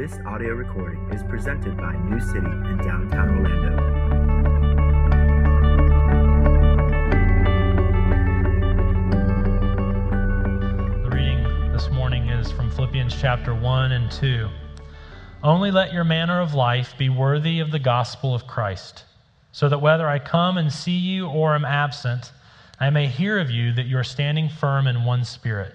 This audio recording is presented by New City in downtown Orlando. The reading this morning is from Philippians chapter 1 and 2. Only let your manner of life be worthy of the gospel of Christ, so that whether I come and see you or am absent, I may hear of you that you are standing firm in one spirit,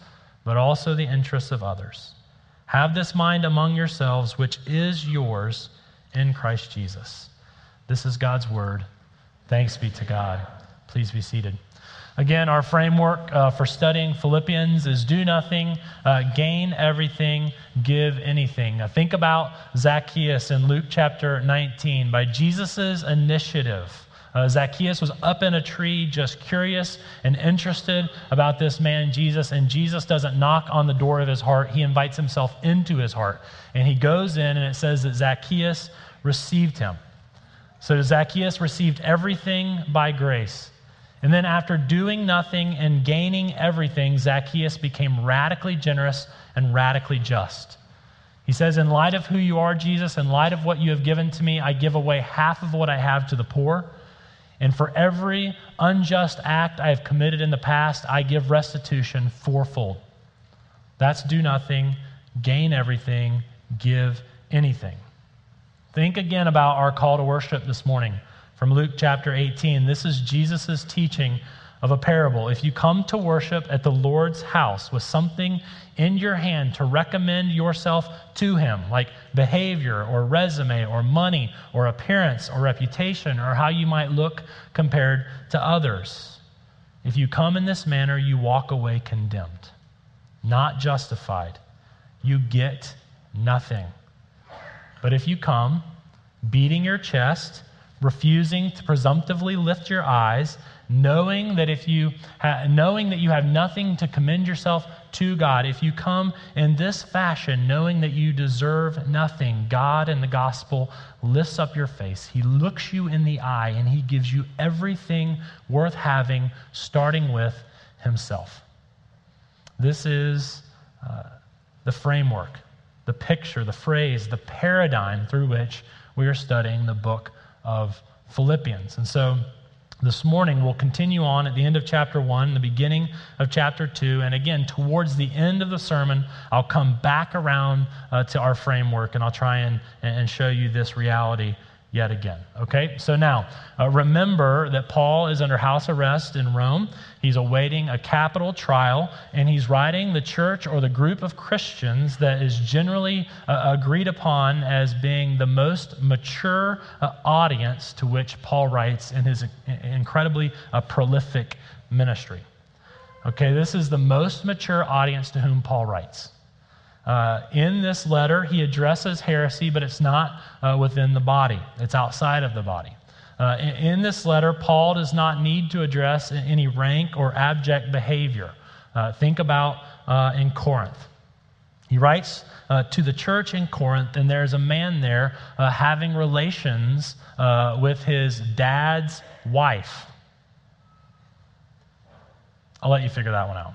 but also the interests of others. Have this mind among yourselves, which is yours in Christ Jesus. This is God's word. Thanks be to God. Please be seated. Again, our framework uh, for studying Philippians is do nothing, uh, gain everything, give anything. think about Zacchaeus in Luke chapter 19. By Jesus' initiative, uh, Zacchaeus was up in a tree, just curious and interested about this man, Jesus. And Jesus doesn't knock on the door of his heart, he invites himself into his heart. And he goes in, and it says that Zacchaeus received him. So Zacchaeus received everything by grace. And then, after doing nothing and gaining everything, Zacchaeus became radically generous and radically just. He says, In light of who you are, Jesus, in light of what you have given to me, I give away half of what I have to the poor. And for every unjust act I have committed in the past, I give restitution fourfold. That's do nothing, gain everything, give anything. Think again about our call to worship this morning from Luke chapter 18. This is Jesus' teaching of a parable. If you come to worship at the Lord's house with something in your hand to recommend yourself to Him, like behavior or resume or money or appearance or reputation or how you might look compared to others, if you come in this manner, you walk away condemned, not justified. You get nothing. But if you come beating your chest, refusing to presumptively lift your eyes, knowing that if you ha- knowing that you have nothing to commend yourself to God, if you come in this fashion, knowing that you deserve nothing, God in the gospel lifts up your face. He looks you in the eye and he gives you everything worth having, starting with himself. This is uh, the framework, the picture, the phrase, the paradigm through which we are studying the book of Philippians. And so this morning we'll continue on at the end of chapter 1, the beginning of chapter 2. And again, towards the end of the sermon, I'll come back around uh, to our framework and I'll try and, and show you this reality yet again. Okay? So now, uh, remember that Paul is under house arrest in Rome. He's awaiting a capital trial, and he's writing the church or the group of Christians that is generally uh, agreed upon as being the most mature uh, audience to which Paul writes in his incredibly uh, prolific ministry. Okay, this is the most mature audience to whom Paul writes. Uh, in this letter, he addresses heresy, but it's not uh, within the body, it's outside of the body. Uh, in, in, this letter, Paul does not need to address any rank or abject behavior. Uh, think about uh, in Corinth. He writes uh, to the church in Corinth, and there's a man there having relations with his dad's wife. I'll let you figure that one out.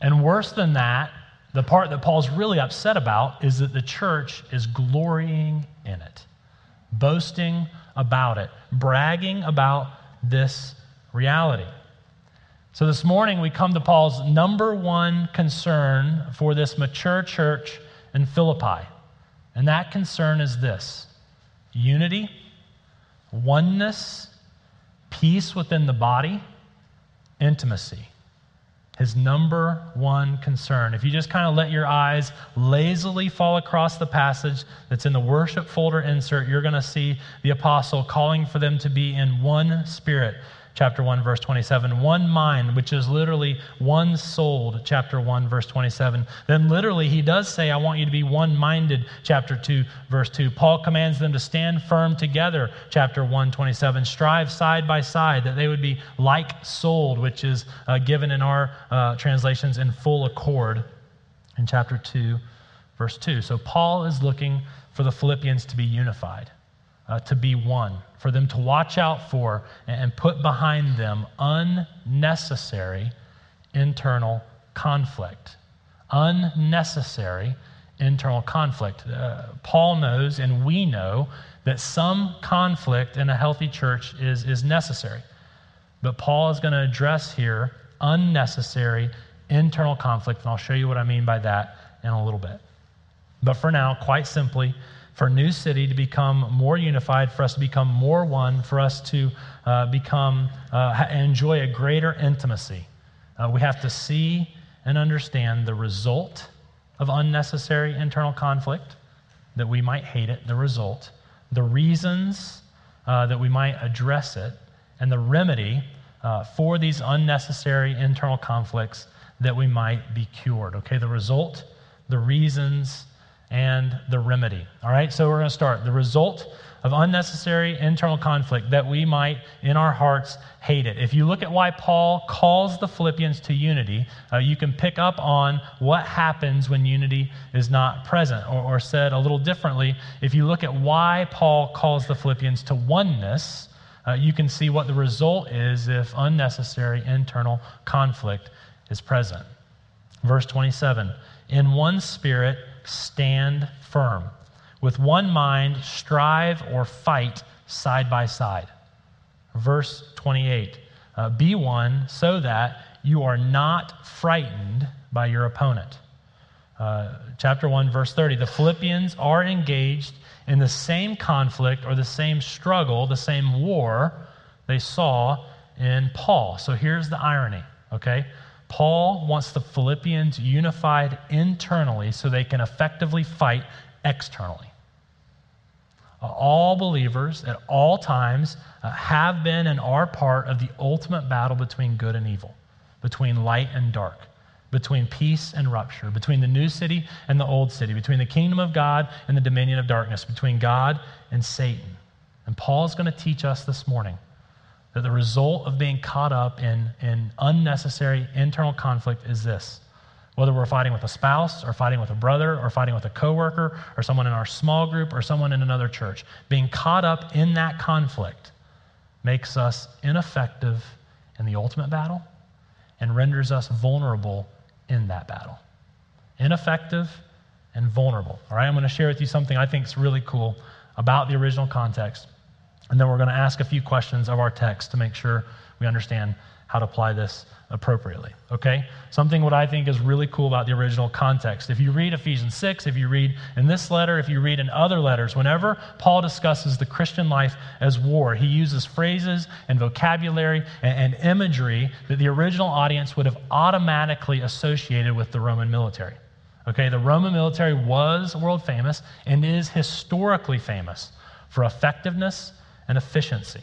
And worse than that, the part that Paul's really upset about is that the church is glorying in it, boasting about it, bragging about this reality. So this morning we come to Paul's number one concern for this mature church in Philippi. And that concern is this unity, oneness, peace within the body, intimacy. His number one concern. If you just kind of let your eyes lazily fall across the passage that's in the worship folder insert, you're going to see the apostle calling for them to be in one spirit chapter 1, verse 27. One mind, which is literally one souled, chapter 1, verse 27. Then literally, he does say, I want you to be one minded, chapter 2, verse 2. Paul commands them to stand firm together, chapter 1, 27. Strive side by side, that they would be like souled, which is uh, given in our uh, translations in full accord in chapter 2, verse 2. So Paul is looking for the Philippians to be unified uh, to be one, for them to watch out for and put behind them unnecessary internal conflict. Unnecessary internal conflict. Uh, Paul knows, and we know, that some conflict in a healthy church is, is necessary. But Paul is going to address here unnecessary internal conflict, and I'll show you what I mean by that in a little bit. But for now, quite simply, for New City to become more unified, for us to become more one, for us to uh, become uh, enjoy a greater intimacy. Uh, we have to see and understand the result of unnecessary internal conflict, that we might hate it, the result, the reasons uh, that we might address it, and the remedy uh, for these unnecessary internal conflicts that we might be cured. Okay, the result, the reasons, and the remedy. All right, so we're going to start. The result of unnecessary internal conflict that we might, in our hearts, hate it. If you look at why Paul calls the Philippians to unity, uh, you can pick up on what happens when unity is not present. Or, or said a little differently, if you look at why Paul calls the Philippians to oneness, uh, you can see what the result is if unnecessary internal conflict is present. Verse 27 In one spirit, stand firm. With one mind, strive or fight side by side. Verse 28 uh, Be one so that you are not frightened by your opponent. Uh, chapter 1, verse 30. The Philippians are engaged in the same conflict or the same struggle, the same war they saw in Paul. So here's the irony, okay? Paul wants the Philippians unified internally so they can effectively fight externally. Uh, all believers at all times uh, have been and are part of the ultimate battle between good and evil, between light and dark, between peace and rupture, between the new city and the old city, between the kingdom of God and the dominion of darkness, between God and Satan. And Paul is going to teach us this morning that the result of being caught up in, in unnecessary internal conflict is this. Whether we're fighting with a spouse, or fighting with a brother, or fighting with a coworker, or someone in our small group, or someone in another church, being caught up in that conflict makes us ineffective in the ultimate battle and renders us vulnerable in that battle. Ineffective and vulnerable. All right, I'm going to share with you something I think is really cool about the original context. And then we're going to ask a few questions of our text to make sure we understand how to apply this appropriately. Okay? Something what I think is really cool about the original context. If you read Ephesians 6, if you read in this letter, if you read in other letters, whenever Paul discusses the Christian life as war, he uses phrases and vocabulary and, and imagery that the original audience would have automatically associated with the Roman military. Okay, the Roman military was world famous and is historically famous for effectiveness and efficiency.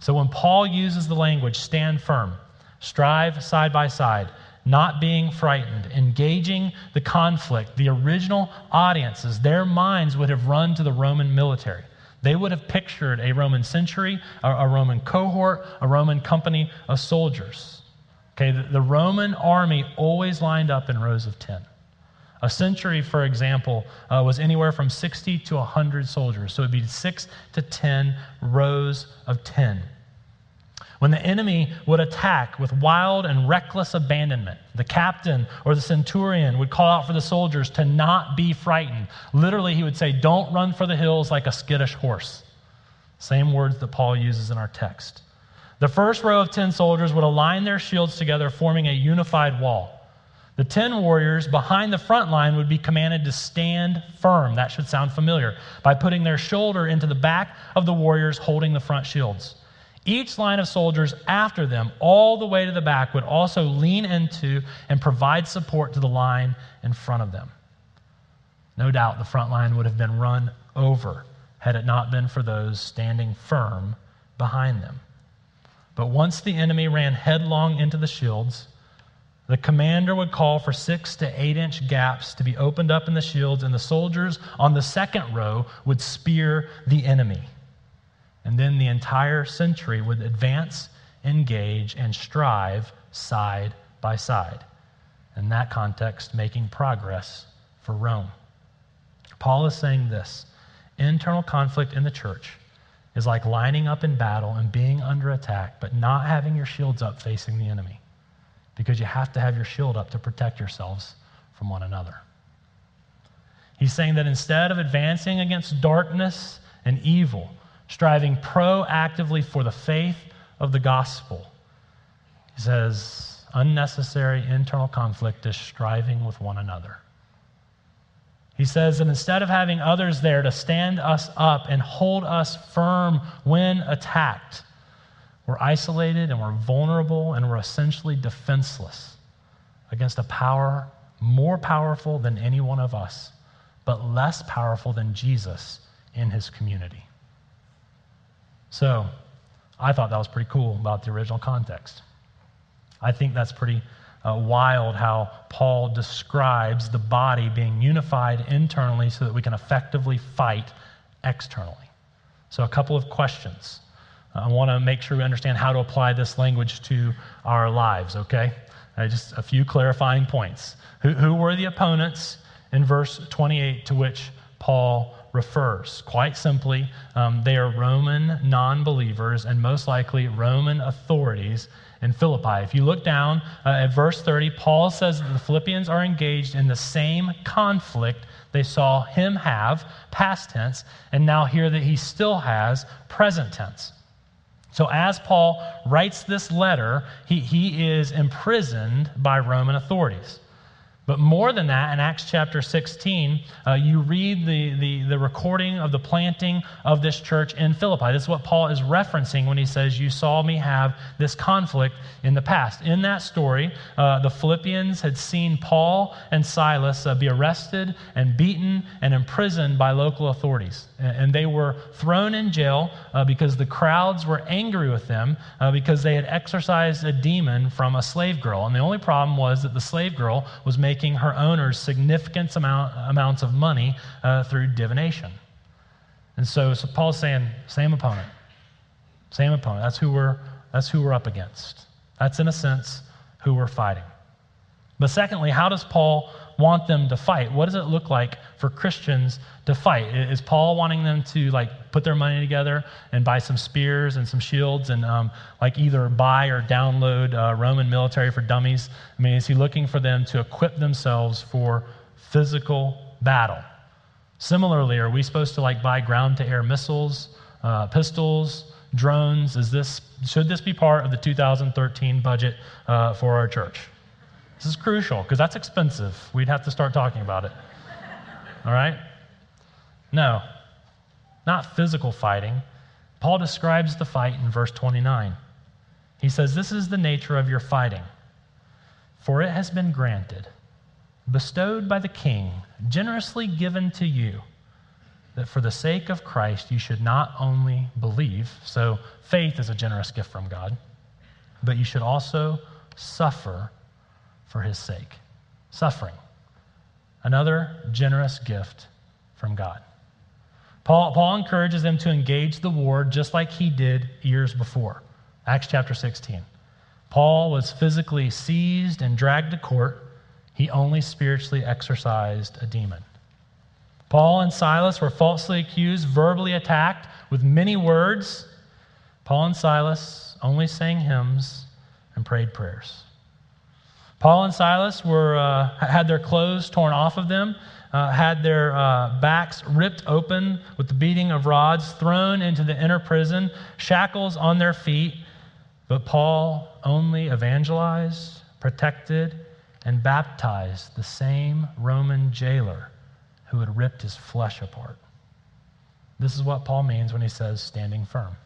So when Paul uses the language stand firm, strive side by side, not being frightened, engaging the conflict, the original audiences, their minds would have run to the Roman military. They would have pictured a Roman century, a, a Roman cohort, a Roman company of soldiers. Okay, the, the Roman army always lined up in rows of 10. A century, for example, uh, was anywhere from 60 to 100 soldiers. So it'd be six to 10 rows of 10. When the enemy would attack with wild and reckless abandonment, the captain or the centurion would call out for the soldiers to not be frightened. Literally, he would say, Don't run for the hills like a skittish horse. Same words that Paul uses in our text. The first row of 10 soldiers would align their shields together, forming a unified wall. The 10 warriors behind the front line would be commanded to stand firm. That should sound familiar. By putting their shoulder into the back of the warriors holding the front shields. Each line of soldiers after them, all the way to the back, would also lean into and provide support to the line in front of them. No doubt the front line would have been run over had it not been for those standing firm behind them. But once the enemy ran headlong into the shields, the commander would call for six to eight inch gaps to be opened up in the shields, and the soldiers on the second row would spear the enemy. And then the entire century would advance, engage, and strive side by side. In that context, making progress for Rome. Paul is saying this internal conflict in the church is like lining up in battle and being under attack, but not having your shields up facing the enemy because you have to have your shield up to protect yourselves from one another. He's saying that instead of advancing against darkness and evil, striving proactively for the faith of the gospel, he says unnecessary internal conflict is striving with one another. He says that instead of having others there to stand us up and hold us firm when attacked, we're isolated and we're vulnerable and we're essentially defenseless against a power more powerful than any one of us, but less powerful than Jesus in his community. So, I thought that was pretty cool about the original context. I think that's pretty uh, wild how Paul describes the body being unified internally so that we can effectively fight externally. So, a couple of questions. I want to make sure we understand how to apply this language to our lives, okay? Uh, just a few clarifying points. Who, who were the opponents in verse 28 to which Paul refers? Quite simply, um, they are Roman non believers and most likely Roman authorities in Philippi. If you look down uh, at verse 30, Paul says that the Philippians are engaged in the same conflict they saw him have, past tense, and now hear that he still has, present tense. So, as Paul writes this letter, he, he is imprisoned by Roman authorities. But more than that, in Acts chapter 16, uh, you read the, the, the, recording of the planting of this church in Philippi. This is what Paul is referencing when he says, You saw me have this conflict in the past. In that story, uh, the Philippians had seen Paul and Silas uh, be arrested and beaten and imprisoned by local authorities. And they were thrown in jail uh, because the crowds were angry with them uh, because they had exorcised a demon from a slave girl. And the only problem was that the slave girl was making her owners significant amount, amounts of money uh, through divination. And so, so Paul's saying, same opponent. Same opponent. That's who, we're, that's who we're up against. That's, in a sense, who we're fighting. But secondly, how does Paul want them to fight? What does it look like for Christians to fight? Is Paul wanting them to like put their money together and buy some spears and some shields and um, like either buy or download uh, Roman military for dummies? I mean, is he looking for them to equip themselves for physical battle? Similarly, are we supposed to like buy ground to air missiles, uh, pistols, drones? Is this should this be part of the 2013 budget uh, for our church? This is crucial because that's expensive. We'd have to start talking about it. All right? No, not physical fighting. Paul describes the fight in verse 29. He says, This is the nature of your fighting. For it has been granted, bestowed by the king, generously given to you, that for the sake of Christ you should not only believe, so faith is a generous gift from God, but you should also suffer for his sake. Suffering. Another generous gift from God. Paul, Paul encourages them to engage the war just like he did years before. Acts chapter 16. Paul was physically seized and dragged to court. He only spiritually exorcised a demon. Paul and Silas were falsely accused, verbally attacked with many words. Paul and Silas only sang hymns and prayed prayers. Paul and Silas were, uh, had their clothes torn off of them, uh, had their uh, backs ripped open with the beating of rods, thrown into the inner prison, shackles on their feet. But Paul only evangelized, protected, and baptized the same Roman jailer who had ripped his flesh apart. This is what Paul means when he says standing firm.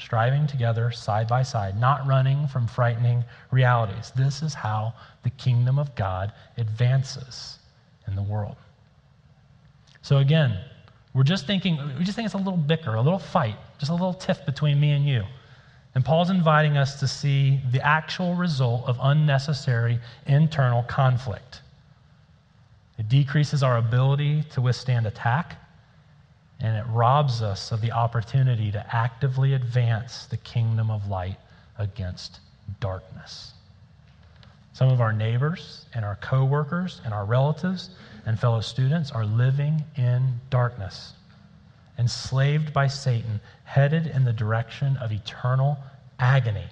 Striving together side by side, not running from frightening realities. This is how the kingdom of God advances in the world. So again, we're just thinking, we just think it's a little bicker, a little fight, just a little tiff between me and you. And Paul's inviting us to see the actual result of unnecessary internal conflict. It decreases our ability to withstand attack, and it robs us of the opportunity to actively advance the kingdom of light against darkness. Some of our neighbors and our coworkers and our relatives and fellow students are living in darkness, enslaved by Satan, headed in the direction of eternal agony.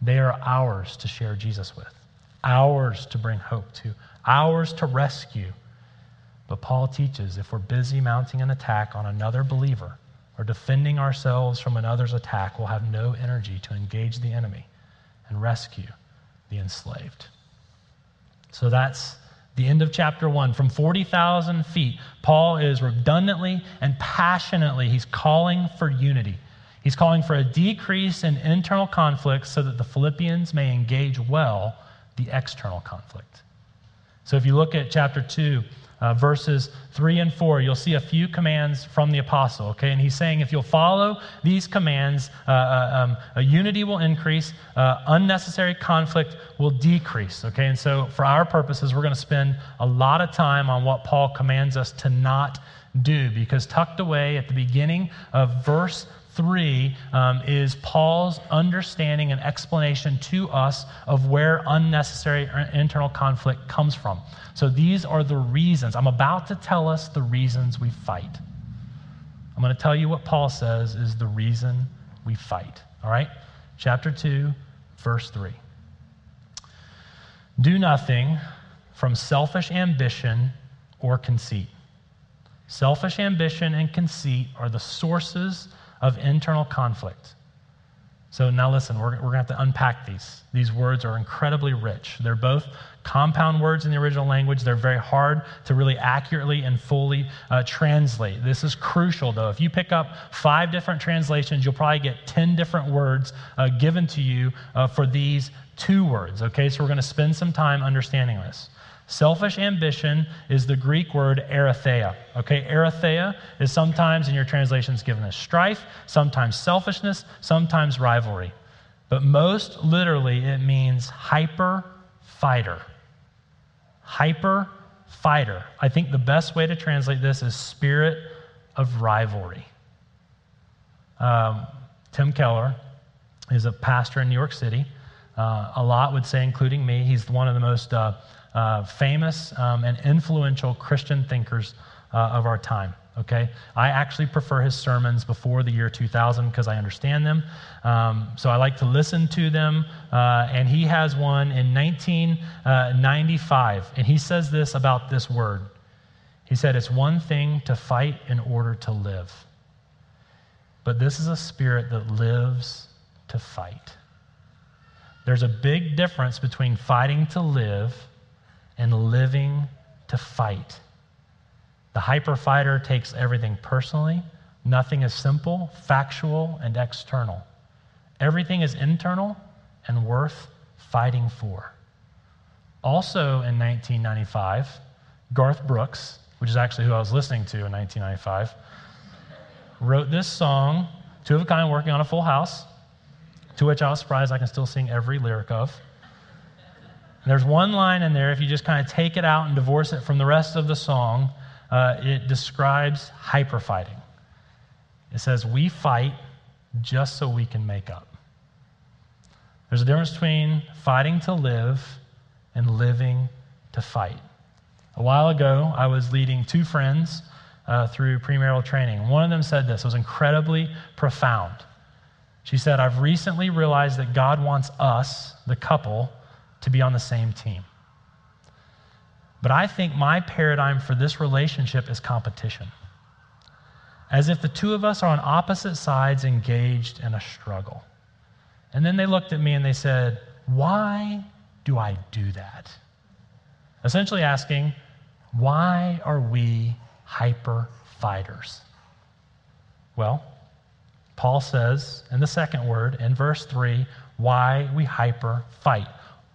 They are ours to share Jesus with, ours to bring hope to, ours to rescue. But Paul teaches if we're busy mounting an attack on another believer or defending ourselves from another's attack, we'll have no energy to engage the enemy and rescue the enslaved. So that's the end of chapter 1 from 40,000 feet paul is redundantly and passionately he's calling for unity. He's calling for a decrease in internal conflict so that the philippians may engage well the external conflict. So if you look at chapter 2 uh, verses 3 and 4, you'll see a few commands from the apostle, okay? And he's saying if you'll follow these commands, uh, uh, um, unity will increase, uh, unnecessary conflict will decrease, okay? And so for our purposes, we're going to spend a lot of time on what Paul commands us to not do, because tucked away at the beginning of verse 3 um, is Paul's understanding and explanation to us of where unnecessary internal conflict comes from. So these are the reasons. I'm about to tell us the reasons we fight. I'm going to tell you what Paul says is the reason we fight. All right? Chapter 2, verse 3. Do nothing from selfish ambition or conceit. Selfish ambition and conceit are the sources of internal conflict. So now listen, we're, we're going to have to unpack these. These words are incredibly rich. They're both compound words in the original language. They're very hard to really accurately and fully uh, translate. This is crucial, though. If you pick up five different translations, you'll probably get 10 different words uh, given to you uh, for these two words. Okay, so we're going to spend some time understanding this. Selfish ambition is the Greek word eritheia. Okay, eritheia is sometimes in your translations given as strife, sometimes selfishness, sometimes rivalry. But most literally, it means hyper fighter. Hyper fighter. I think the best way to translate this is spirit of rivalry. Um, Tim Keller is a pastor in New York City. Uh, a lot would say, including me, he's one of the most uh, uh, famous um, and influential Christian thinkers uh, of our time. Okay, I actually prefer his sermons before the year 2000 because I understand them. Um, so I like to listen to them. Uh, and he has one in 1995, and he says this about this word. He said, "It's one thing to fight in order to live, but this is a spirit that lives to fight." There's a big difference between fighting to live and living to fight. The hyper fighter takes everything personally. Nothing is simple, factual, and external. Everything is internal and worth fighting for. Also in 1995, Garth Brooks, which is actually who I was listening to in 1995, wrote this song, Two of a Kind Working on a Full House, to which I was surprised I can still sing every lyric of. And there's one line in there, if you just kind of take it out and divorce it from the rest of the song, uh, it describes hyper fighting. It says, We fight just so we can make up. There's a difference between fighting to live and living to fight. A while ago, I was leading two friends uh, through premarital training. One of them said this, it was incredibly profound. She said, I've recently realized that God wants us, the couple, to be on the same team. But I think my paradigm for this relationship is competition. As if the two of us are on opposite sides engaged in a struggle. And then they looked at me and they said, Why do I do that? Essentially asking, why are we hyper fighters? Well, Paul says in the second word, in verse 3, why we hyper fight.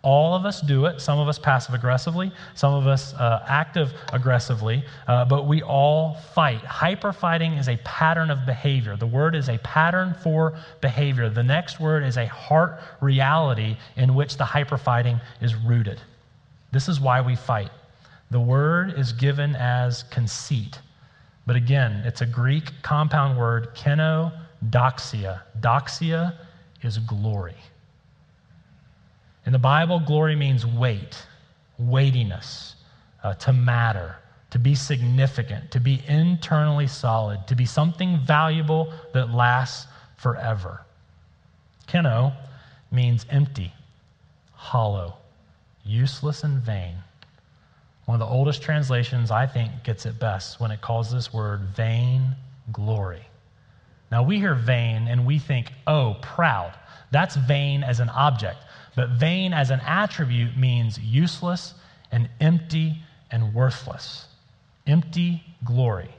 All of us do it. Some of us passive aggressively, some of us uh, active aggressively, uh, but we all fight. Hyper fighting is a pattern of behavior. The word is a pattern for behavior. The next word is a heart reality in which the hyper fighting is rooted. This is why we fight. The word is given as conceit. But again, it's a Greek compound word, keno doxia. Doxia is glory. In the Bible, glory means weight, weightiness, uh, to matter, to be significant, to be internally solid, to be something valuable that lasts forever. Keno means empty, hollow, useless, and vain. One of the oldest translations, I think, gets it best when it calls this word vain glory. Now, we hear vain and we think, oh, proud. That's vain as an object. But vain as an attribute means useless and empty and worthless. Empty glory.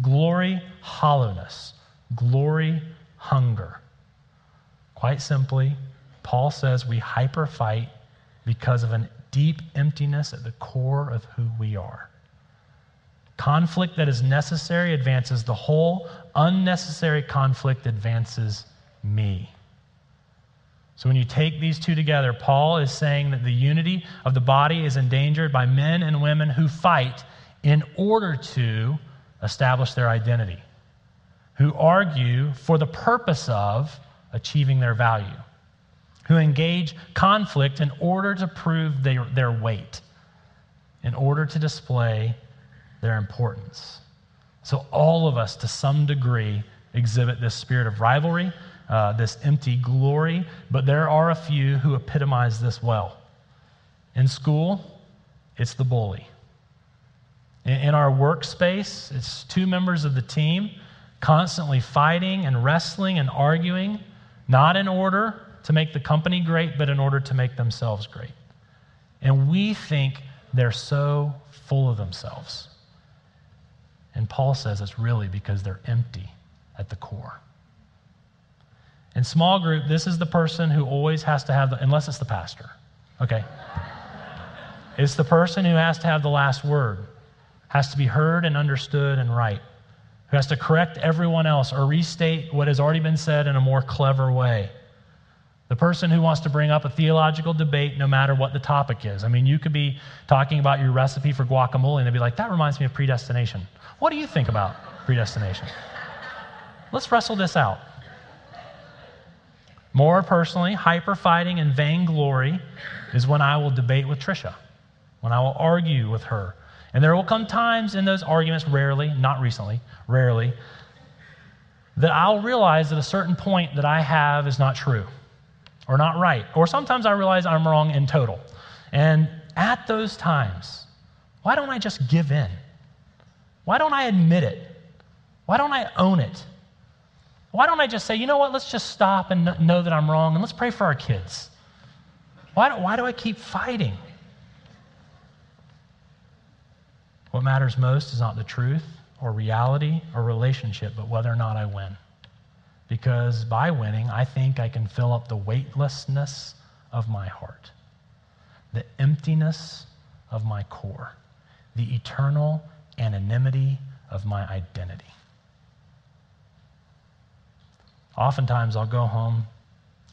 Glory, hollowness. Glory, hunger. Quite simply, Paul says we hyper fight because of a deep emptiness at the core of who we are. Conflict that is necessary advances the whole, unnecessary conflict advances me. So when you take these two together, Paul is saying that the unity of the body is endangered by men and women who fight in order to establish their identity, who argue for the purpose of achieving their value, who engage conflict in order to prove their, their weight, in order to display their importance. So all of us, to some degree, exhibit this spirit of rivalry uh, this empty glory, but there are a few who epitomize this well. In school, it's the bully. In, in our workspace, it's two members of the team constantly fighting and wrestling and arguing, not in order to make the company great, but in order to make themselves great. And we think they're so full of themselves. And Paul says it's really because they're empty at the core. In small group, this is the person who always has to have the, unless it's the pastor, okay? it's the person who has to have the last word, has to be heard and understood and right, who has to correct everyone else or restate what has already been said in a more clever way. The person who wants to bring up a theological debate no matter what the topic is. I mean, you could be talking about your recipe for guacamole and they'd be like, that reminds me of predestination. What do you think about predestination? Let's wrestle this out. More personally, hyper fighting and vainglory is when I will debate with Trisha, when I will argue with her. And there will come times in those arguments, rarely, not recently, rarely, that I'll realize that a certain point that I have is not true or not right. Or sometimes I realize I'm wrong in total. And at those times, why don't I just give in? Why don't I admit it? Why don't I own it? Why don't I just say, you know what, let's just stop and know that I'm wrong and let's pray for our kids? Why do, why do I keep fighting? What matters most is not the truth or reality or relationship, but whether or not I win. Because by winning, I think I can fill up the weightlessness of my heart, the emptiness of my core, the eternal anonymity of my identity. Oftentimes, I'll go home.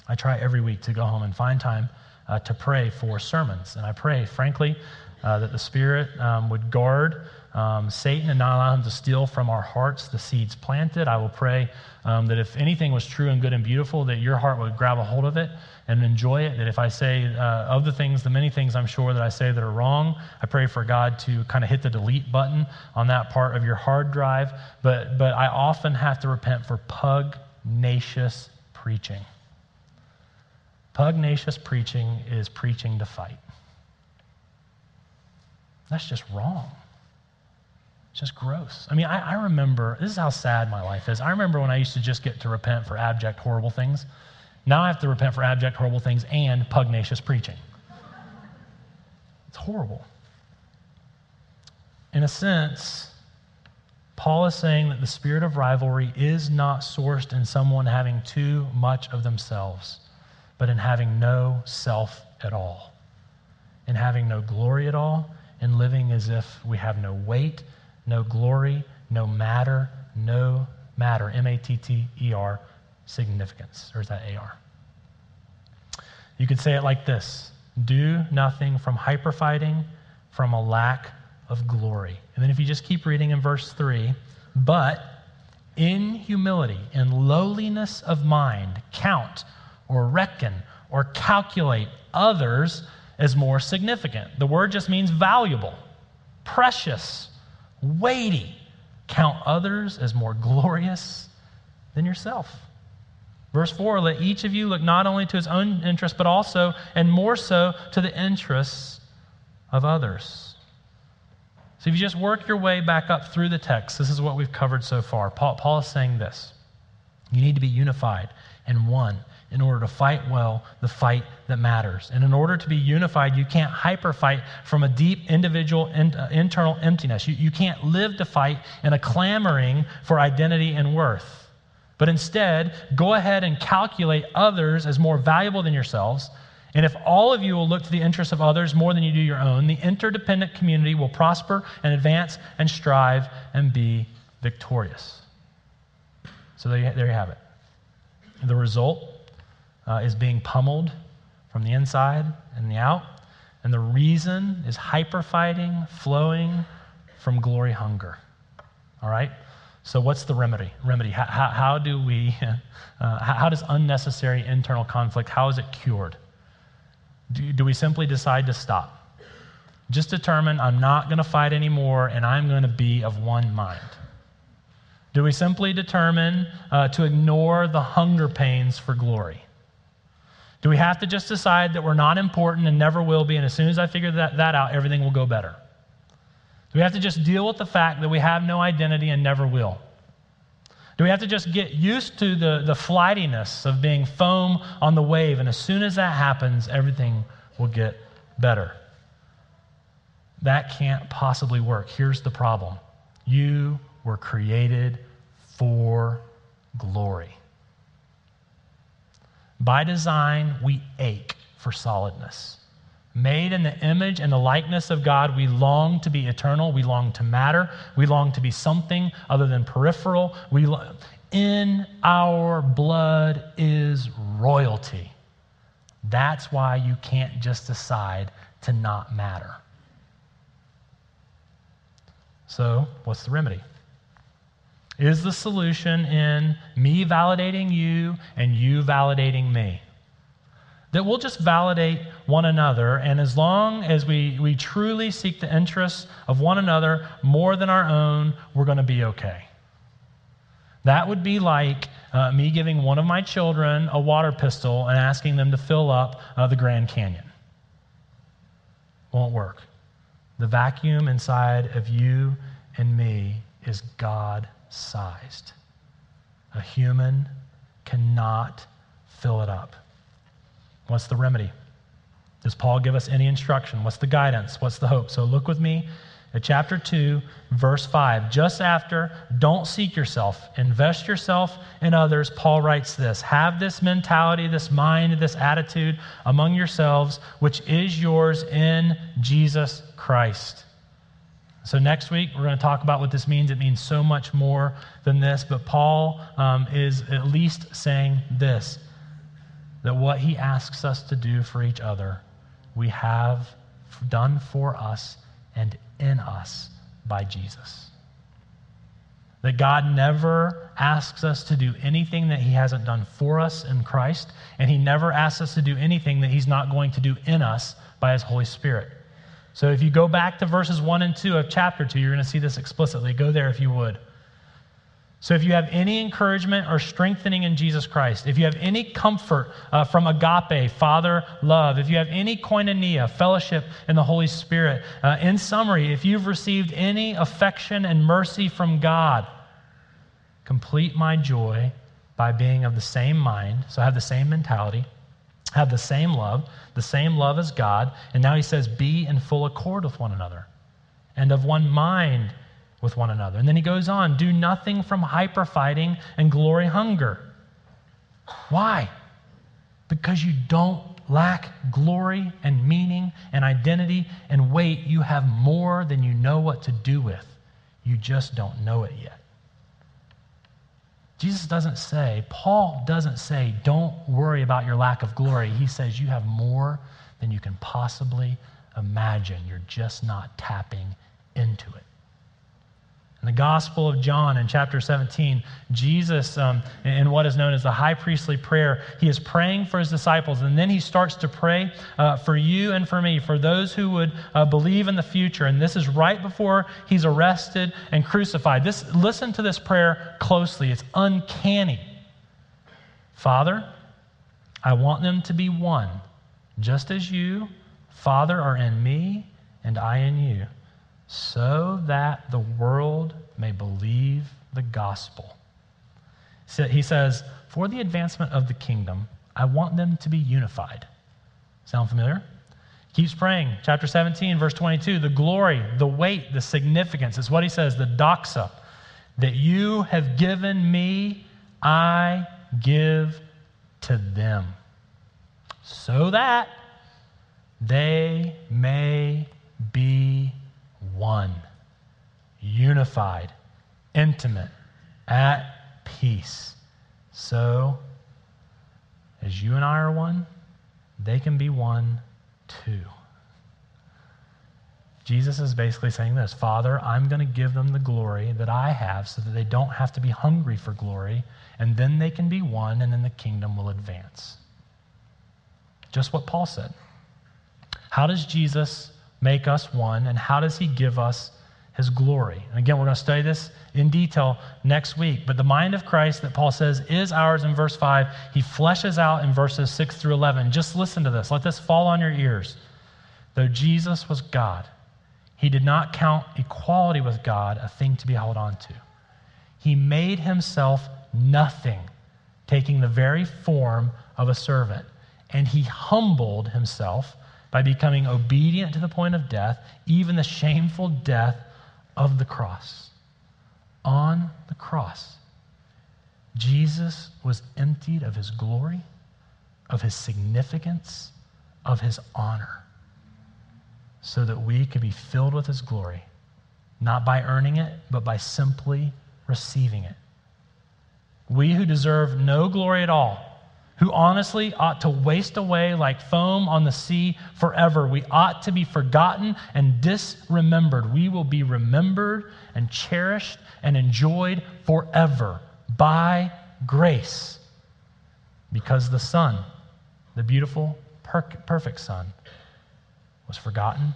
I try every week to go home and find time uh, to pray for sermons. And I pray, frankly, uh, that the Spirit um, would guard um, Satan and not allow him to steal from our hearts the seeds planted. I will pray um, that if anything was true and good and beautiful, that your heart would grab a hold of it and enjoy it. That if I say uh, of the things, the many things I'm sure that I say that are wrong, I pray for God to kind of hit the delete button on that part of your hard drive. But, but I often have to repent for pug pugnacious preaching. Pugnacious preaching is preaching to fight. That's just wrong. It's just gross. I mean, I, I, remember, this is how sad my life is. I remember when I used to just get to repent for abject, horrible things. Now I have to repent for abject, horrible things and pugnacious preaching. It's horrible. In a sense, Paul is saying that the spirit of rivalry is not sourced in someone having too much of themselves, but in having no self at all, in having no glory at all, in living as if we have no weight, no glory, no matter, no matter, M A T T E R, significance. Or is that A R? You could say it like this do nothing from hyperfighting, from a lack of glory. And then if you just keep reading in verse 3, but in humility and lowliness of mind, count or reckon or calculate others as more significant. The word just means valuable, precious, weighty. Count others as more glorious than yourself. Verse 4 Let each of you look not only to his own interest, but also, and more so, to the interests of others. So if you just work your way back up through the text, this is what we've covered so far. Paul, Paul is saying this You need to be unified and one in order to fight well the fight that matters. And in order to be unified, you can't hyper fight from a deep individual in, uh, internal emptiness. You, you can't live to fight in a clamoring for identity and worth. But instead, go ahead and calculate others as more valuable than yourselves. And if all of you will look to the interests of others more than you do your own, the interdependent community will prosper and advance and strive and be victorious. So there you, there you have it. The result uh, is being pummeled from the inside and the out. And the reason is hyper fighting flowing from glory hunger. All right? So, what's the remedy? Remedy? How, how, how do we? Uh, how does unnecessary internal conflict? How is it cured? Do, do we simply decide to stop? Just determine I'm not going to fight anymore, and I'm going to be of one mind. Do we simply determine uh, to ignore the hunger pains for glory? Do we have to just decide that we're not important and never will be, and as soon as I figure that, that out, everything will go better? Do we have to just deal with the fact that we have no identity and never will? Do we have to just get used to the, the flightiness of being foam on the wave, and as soon as that happens, everything will get better? That can't possibly work. Here's the problem you were created for glory. By design, we ache for solidness. Made in the image and the likeness of God, we long to be eternal. We long to matter. We long to be something other than peripheral. We lo- in our blood is royalty. That's why you can't just decide to not matter. So, what's the remedy? Is the solution in me validating you and you validating me? That we'll just validate one another. And as long as we, we truly seek the interests of one another more than our own, we're going to be okay. That would be like uh, me giving one of my children a water pistol and asking them to fill up uh, the Grand Canyon. Won't work. The vacuum inside of you and me is God sized. A human cannot fill it up. What's the remedy? Does Paul give us any instruction? What's the guidance? What's the hope? So look with me at chapter 2, verse 5. Just after, don't seek yourself, invest yourself in others. Paul writes this Have this mentality, this mind, this attitude among yourselves, which is yours in Jesus Christ. So, next week, we're going to talk about what this means. It means so much more than this, but Paul um, is at least saying this that what he asks us to do for each other, we have done for us and in us by Jesus. That God never asks us to do anything that He hasn't done for us in Christ, and He never asks us to do anything that He's not going to do in us by His Holy Spirit. So if you go back to verses 1 and 2 of chapter 2, you're going to see this explicitly. Go there if you would. So, if you have any encouragement or strengthening in Jesus Christ, if you have any comfort uh, from agape, Father love, if you have any koinonia, fellowship in the Holy Spirit, uh, in summary, if you've received any affection and mercy from God, complete my joy by being of the same mind, so have the same mentality, have the same love, the same love as God. And now he says, be in full accord with one another and of one mind with one another. And then he goes on, do nothing from hyper fighting and glory hunger. Why? Because you don't lack glory and meaning and identity and weight. You have more than you know what to do with. You just don't know it yet. Jesus doesn't say, Paul doesn't say, don't worry about your lack of glory. He says, you have more than you can possibly imagine. You're just not tapping into it. In the Gospel of John, in chapter 17, Jesus, um, in what is known as the high priestly prayer, he is praying for his disciples, and then he starts to pray uh, for you and for me, for those who would uh, believe in the future. And this is right before he's arrested and crucified. This, listen to this prayer closely, it's uncanny. Father, I want them to be one, just as you, Father, are in me and I in you so that the world may believe the gospel. So he says, For the advancement of the kingdom, I want them to be unified. Sound familiar? Keeps praying. Chapter 17, verse 22. The glory, the weight, the significance is what he says, the doxa, that you have given me, I give to them, so that they may be one, unified, intimate, at peace. So, as you and I are one, they can be one too. Jesus is basically saying this Father, I'm going to give them the glory that I have so that they don't have to be hungry for glory, and then they can be one, and then the kingdom will advance. Just what Paul said. How does Jesus make us one, and how does he give us his glory? And again, we're going to study this in detail next week. But the mind of Christ that Paul says is ours in verse 5, he fleshes out in verses 6 through 11. Just listen to this. Let this fall on your ears. Though Jesus was God, he did not count equality with God a thing to be held on to. He made himself nothing, taking the very form of a servant, and he humbled himself by becoming obedient to the point of death, even the shameful death of the cross. On the cross, Jesus was emptied of his glory, of his significance, of his honor, so that we could be filled with his glory, not by earning it, but by simply receiving it. We who deserve no glory at all who honestly ought to waste away like foam on the sea forever. We ought to be forgotten and disremembered. We will be remembered and cherished and enjoyed forever by grace because the Son, the beautiful, per- perfect Son, was forgotten,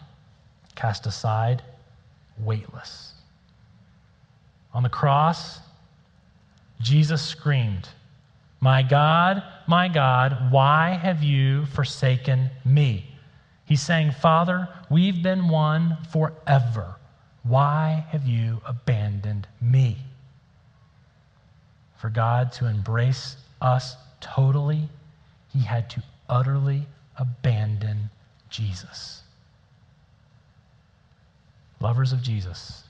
cast aside, weightless. On the cross, Jesus screamed, my God, my God, why have you forsaken me? He's saying, Father, we've been one forever. Why have you abandoned me? For God to embrace us totally, he had to utterly abandon Jesus. Lovers of Jesus,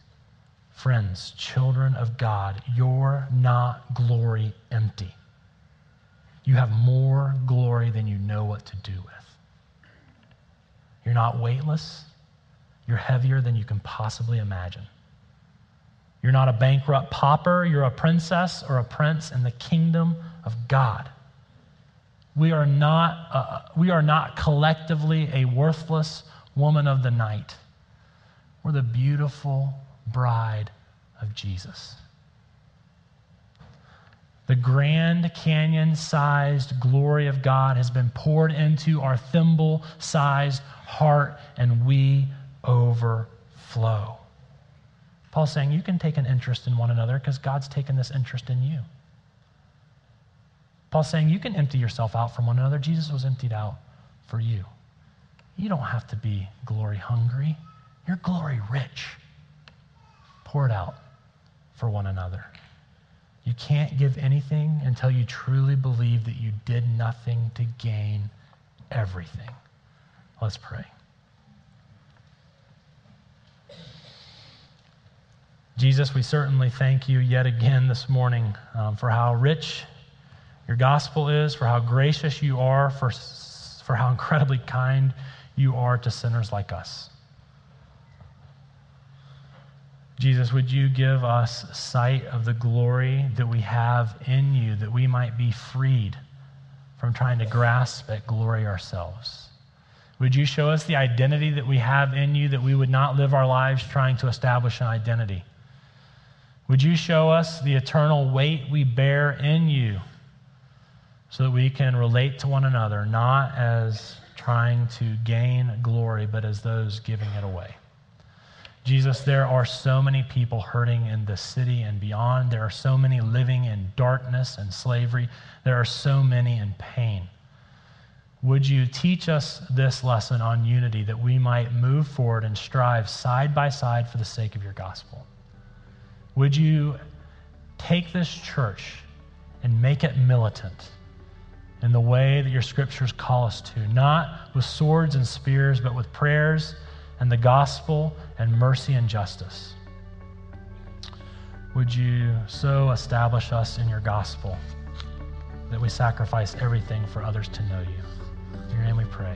friends, children of God, you're not glory empty. You have more glory than you know what to do with. You're not weightless. You're heavier than you can possibly imagine. You're not a bankrupt pauper. You're a princess or a prince in the kingdom of God. We are not, uh, we are not collectively a worthless woman of the night. We're the beautiful bride of Jesus. The Grand Canyon sized glory of God has been poured into our thimble sized heart, and we overflow. Paul's saying you can take an interest in one another because God's taken this interest in you. Paul's saying you can empty yourself out from one another. Jesus was emptied out for you. You don't have to be glory hungry, you're glory rich. Pour it out for one another. You can't give anything until you truly believe that you did nothing to gain everything. Let's pray. Jesus, we certainly thank you yet again this morning um, for how rich your gospel is, for how gracious you are, for, for how incredibly kind you are to sinners like us. Jesus, would you give us sight of the glory that we have in you, that we might be freed from trying to grasp at glory ourselves? Would you show us the identity that we have in you, that we would not live our lives trying to establish an identity? Would you show us the eternal weight we bear in you so that we can relate to one another, not as trying to gain glory, but as those giving it away? Jesus, there are so many people hurting in this city and beyond. There are so many living in darkness and slavery. There are so many in pain. Would you teach us this lesson on unity that we might move forward and strive side by side for the sake of your gospel? Would you take this church and make it militant in the way that your scriptures call us to, not with swords and spears, but with prayers and the gospel and mercy and justice? Would you so establish us in your gospel that we sacrifice everything for others to know you? In your name we pray.